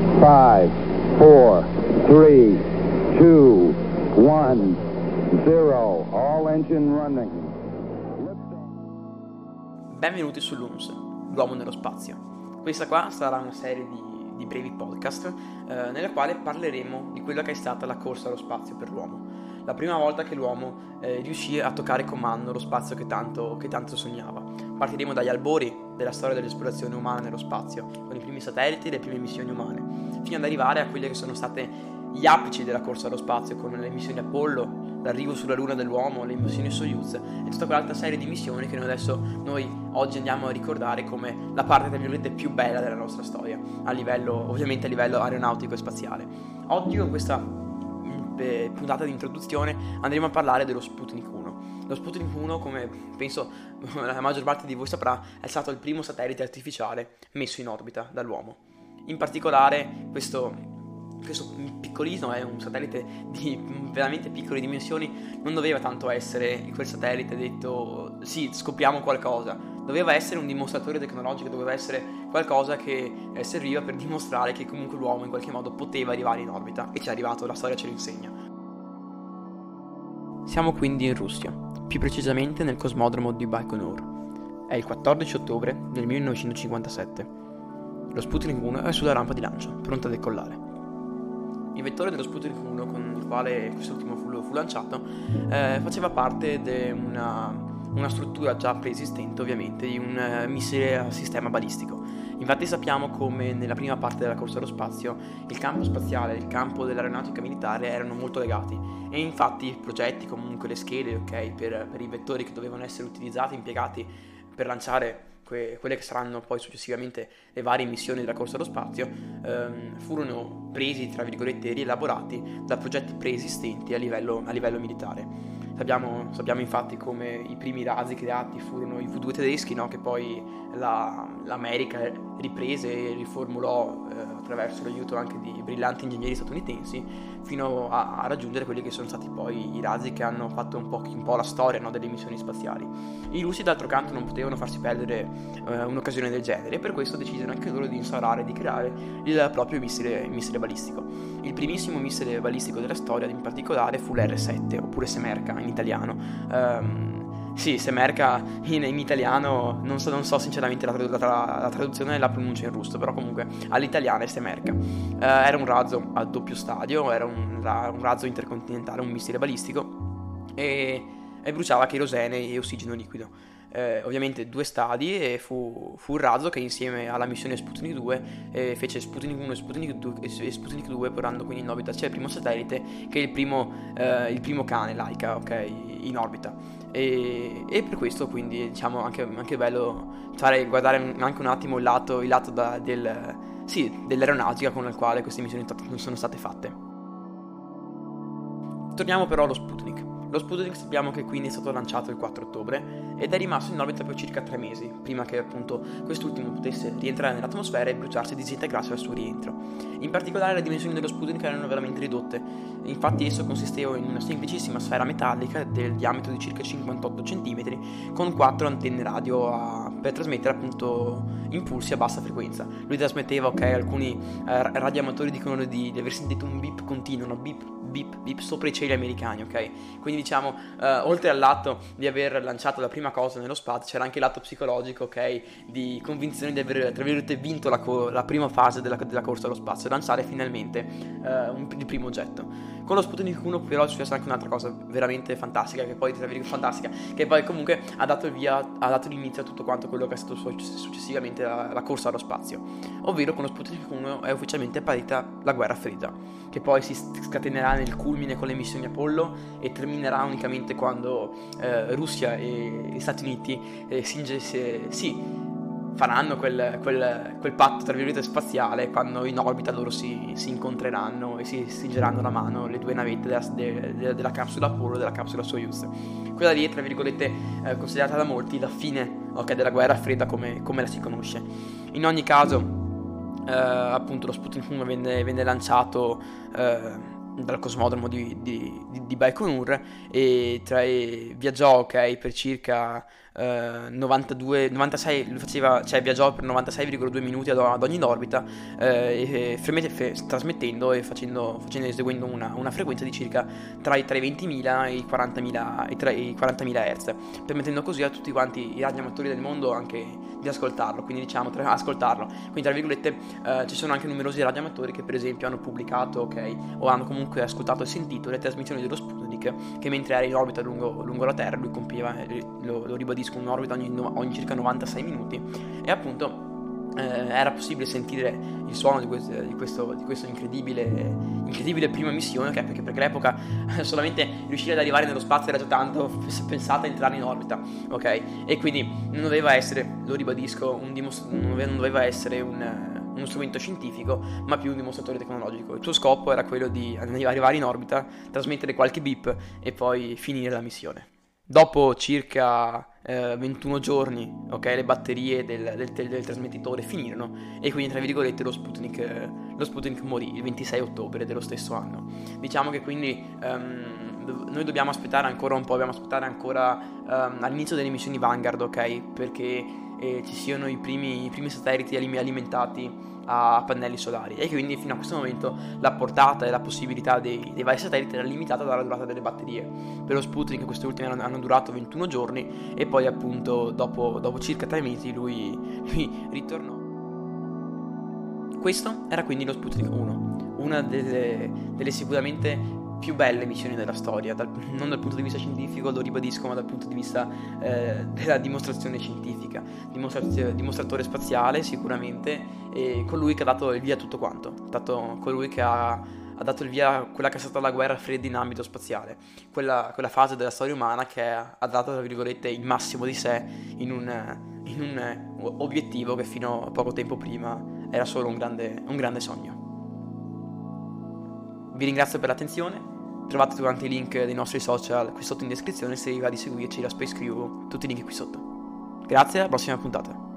5, 4, 3, 2, 1, 0. All engine running. Benvenuti su LUMS, l'uomo nello spazio. Questa qua sarà una serie di, di brevi podcast eh, nella quale parleremo di quella che è stata la corsa allo spazio per l'uomo. La prima volta che l'uomo eh, riuscì a toccare con mano lo spazio che tanto, che tanto sognava. Partiremo dagli albori della storia dell'esplorazione umana nello spazio, con i primi satelliti e le prime missioni umane, fino ad arrivare a quelle che sono state gli apici della corsa allo spazio, con le missioni Apollo, l'arrivo sulla Luna dell'uomo, le missioni Soyuz e tutta quell'altra serie di missioni che noi adesso noi oggi andiamo a ricordare come la parte tra virgolette più bella della nostra storia, a livello, ovviamente a livello aeronautico e spaziale. Oggi con questa eh, puntata di introduzione andremo a parlare dello Sputnik 1. Lo Sputnik 1, come penso la maggior parte di voi saprà, è stato il primo satellite artificiale messo in orbita dall'uomo. In particolare questo questo piccolino è un satellite di veramente piccole dimensioni, non doveva tanto essere quel satellite detto sì, scopriamo qualcosa, doveva essere un dimostratore tecnologico, doveva essere qualcosa che eh, serviva per dimostrare che comunque l'uomo in qualche modo poteva arrivare in orbita e ci è arrivato, la storia ce lo insegna. Siamo quindi in Russia, più precisamente nel cosmodromo di Baikonur. È il 14 ottobre del 1957. Lo Sputnik 1 è sulla rampa di lancio, pronto a decollare. Il vettore dello Sputnik 1 con il quale quest'ultimo fu, fu lanciato eh, faceva parte di una, una, struttura già preesistente ovviamente di un uh, missile a sistema balistico. Infatti sappiamo come nella prima parte della corsa allo spazio il campo spaziale e il campo dell'aeronautica militare erano molto legati e infatti i progetti, comunque le schede okay, per, per i vettori che dovevano essere utilizzati, impiegati per lanciare que- quelle che saranno poi successivamente le varie missioni della corsa allo spazio, ehm, furono presi, tra virgolette, rielaborati da progetti preesistenti a livello, a livello militare. Sappiamo, sappiamo, infatti come i primi razzi creati furono i V2 tedeschi, no? che poi la, l'America riprese e riformulò eh, attraverso l'aiuto anche di brillanti ingegneri statunitensi, fino a, a, raggiungere quelli che sono stati poi i razzi che hanno fatto un po', un po la storia no? delle missioni spaziali. I russi d'altro canto non potevano farsi perdere eh, un'occasione del genere e per questo decisero anche loro di instaurare e di creare il proprio missile, il missile balistico. Il primissimo missile balistico della storia in particolare fu l'R7 oppure Semerca in italiano. Um, sì, Semerca in, in italiano, non so, non so sinceramente la, la, la, traduzione e la pronuncia in russo, però comunque all'italiana è Semerca. Uh, era un razzo a doppio stadio, era un, un razzo intercontinentale, un missile balistico e, e bruciava cherosene e ossigeno liquido eh, ovviamente due stadi e fu, fu, un razzo che insieme alla missione Sputnik 2 eh, fece Sputnik 1 e Sputnik 2, e Sputnik 2 portando quindi in orbita sia il primo satellite che il primo, eh, il primo cane Laika ok, in orbita. E, e, per questo quindi diciamo anche, anche bello fare, guardare anche un attimo il lato, il lato da, del, sì, dell'aeronautica con la quale queste missioni sono state fatte. Torniamo però allo Sputnik lo Sputnik sappiamo che quindi è stato lanciato il 4 ottobre ed è rimasto in orbita per circa 3 mesi, prima che appunto quest'ultimo potesse rientrare nell'atmosfera e bruciarsi e disintegrarsi al suo rientro. In particolare le dimensioni dello Sputnik erano veramente ridotte, infatti esso consisteva in una semplicissima sfera metallica del diametro di circa 58 cm con 4 antenne radio a, per trasmettere appunto impulsi a bassa frequenza. Lui trasmetteva, ok, alcuni eh, radioamatori dicono di, di aver sentito un beep continuo, no? beep beep, beep sopra i cieli americani, ok? Quindi diciamo, eh, oltre all'atto di aver lanciato la prima cosa nello spazio, c'era anche l'atto psicologico, ok? Di convinzione di aver, tra virgolette, vinto la, co- la prima fase della, della, corsa allo spazio, lanciare finalmente eh, un, il primo oggetto. Con lo Sputnik 1 però è successa anche un'altra cosa veramente fantastica, che poi, tra virgolette, fantastica, che poi comunque ha dato il via, ha dato l'inizio a tutto quanto quello che è stato successivamente la, la corsa allo spazio. Ovvero con lo Sputnik 1 è ufficialmente partita la guerra fredda, che poi si scatenerà nel culmine con le missioni Apollo e terminerà unicamente quando eh, Russia e gli Stati Uniti eh, si, si, sì, faranno quel, quel, quel, patto tra virgolette spaziale quando in orbita loro si, si incontreranno e si stringeranno la mano le due navette della, de, de, della capsula Apollo e della capsula Soyuz. Quella lì è tra virgolette eh, considerata da molti la fine okay, della guerra fredda come, come, la si conosce. In ogni caso, eh, appunto, lo Sputnik 1 venne, venne lanciato. Eh, dal cosmodromo di, di, di, di Baikonur e, tra, viaggiò ok per circa 92, eh, 96, faceva, cioè viaggiò per 96,2 minuti ad, ad ogni orbita, eh, e, fe, trasmettendo e facendo, facendo eseguendo una, una, frequenza di circa tra i, tra i 20.000 e i 40.000, e tra i 40.000 Hz, permettendo così a tutti quanti i radioamatori del mondo anche di ascoltarlo, quindi diciamo tra, ascoltarlo. Quindi tra virgolette eh, ci sono anche numerosi radioamatori che per esempio hanno pubblicato, ok, o hanno comunque ascoltato e sentito le trasmissioni dello Sputnik che mentre era in orbita lungo, lungo la Terra lui compiva, lo, lo ribadisco, disco in orbita ogni, ogni circa 96 minuti e appunto eh, era possibile sentire il suono di questo, di questo, di questo incredibile, incredibile, prima missione, okay? perché, perché all'epoca solamente riuscire ad arrivare nello spazio era già tanto pensata a entrare in orbita, ok? E quindi non doveva essere, lo ribadisco, un dimostr- non doveva essere un, uno strumento scientifico, ma più un dimostratore tecnologico. Il suo scopo era quello di arrivare in orbita, trasmettere qualche beep e poi finire la missione. Dopo circa eh, 21 giorni, ok, le batterie del, del, del, del, trasmettitore finirono e quindi, tra virgolette, lo Sputnik, lo Sputnik morì il 26 ottobre dello stesso anno. Diciamo che quindi um, noi dobbiamo aspettare ancora un po', dobbiamo aspettare ancora um, all'inizio delle missioni Vanguard, ok, perché eh, ci siano i primi, i primi satelliti alimentati a pannelli solari e quindi fino a questo momento la portata e la possibilità dei, dei vari satelliti era limitata dalla durata delle batterie. Per lo Sputnik queste ultime hanno, hanno durato 21 giorni e poi appunto dopo, dopo circa 3 mesi lui, lui ritornò. Questo era quindi lo Sputnik 1, una delle, delle sicuramente più belle missioni della storia, dal, non dal punto di vista scientifico, lo ribadisco, ma dal punto di vista eh, della dimostrazione scientifica. dimostratore spaziale sicuramente, e colui che ha dato il via a tutto quanto, dato colui che ha, ha, dato il via a quella che è stata la guerra fredda in ambito spaziale, quella, quella fase della storia umana che ha dato, tra virgolette, il massimo di sé in un, in un obiettivo che fino a poco tempo prima era solo un grande, un grande sogno. Vi ringrazio per l'attenzione. Trovate durante i link dei nostri social qui sotto in descrizione se vi va di seguirci la Space Crew, tutti i link qui sotto. Grazie, alla prossima puntata.